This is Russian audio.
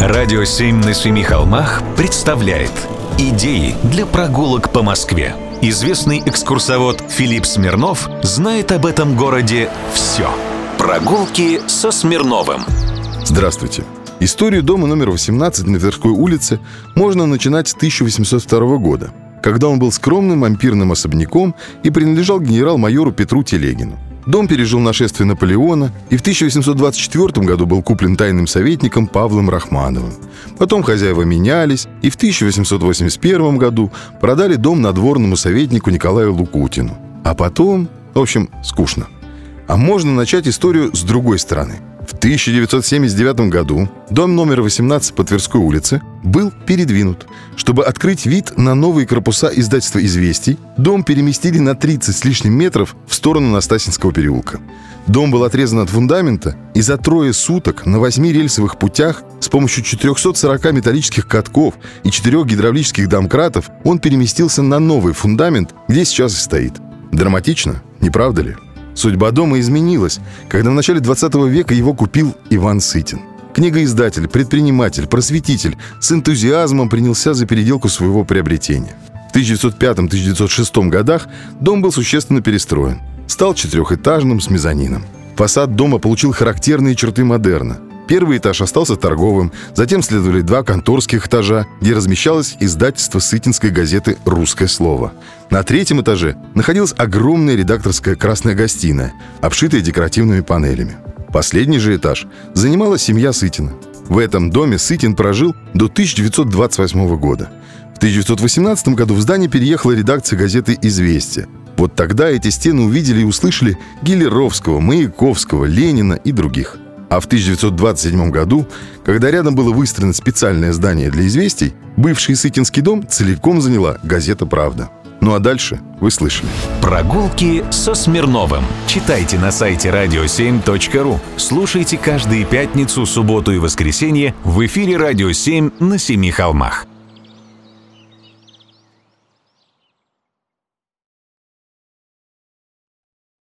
Радио «Семь на семи холмах» представляет Идеи для прогулок по Москве. Известный экскурсовод Филипп Смирнов знает об этом городе все. Прогулки со Смирновым. Здравствуйте. Историю дома номер 18 на Тверской улице можно начинать с 1802 года, когда он был скромным ампирным особняком и принадлежал генерал-майору Петру Телегину. Дом пережил нашествие Наполеона и в 1824 году был куплен тайным советником Павлом Рахмановым. Потом хозяева менялись, и в 1881 году продали дом надворному советнику Николаю Лукутину. А потом, в общем, скучно. А можно начать историю с другой стороны – 1979 году дом номер 18 по Тверской улице был передвинут. Чтобы открыть вид на новые корпуса издательства «Известий», дом переместили на 30 с лишним метров в сторону Настасинского переулка. Дом был отрезан от фундамента, и за трое суток на восьми рельсовых путях с помощью 440 металлических катков и четырех гидравлических домкратов он переместился на новый фундамент, где сейчас и стоит. Драматично, не правда ли? Судьба дома изменилась, когда в начале 20 века его купил Иван Сытин. Книгоиздатель, предприниматель, просветитель с энтузиазмом принялся за переделку своего приобретения. В 1905-1906 годах дом был существенно перестроен. Стал четырехэтажным с мезонином. Фасад дома получил характерные черты модерна – Первый этаж остался торговым, затем следовали два конторских этажа, где размещалось издательство сытинской газеты «Русское слово». На третьем этаже находилась огромная редакторская красная гостиная, обшитая декоративными панелями. Последний же этаж занимала семья Сытина. В этом доме Сытин прожил до 1928 года. В 1918 году в здание переехала редакция газеты «Известия». Вот тогда эти стены увидели и услышали Гиллеровского, Маяковского, Ленина и других – а в 1927 году, когда рядом было выстроено специальное здание для известий, бывший Сытинский дом целиком заняла газета «Правда». Ну а дальше вы слышали. Прогулки со Смирновым. Читайте на сайте radio7.ru. Слушайте каждые пятницу, субботу и воскресенье в эфире «Радио 7» на Семи холмах.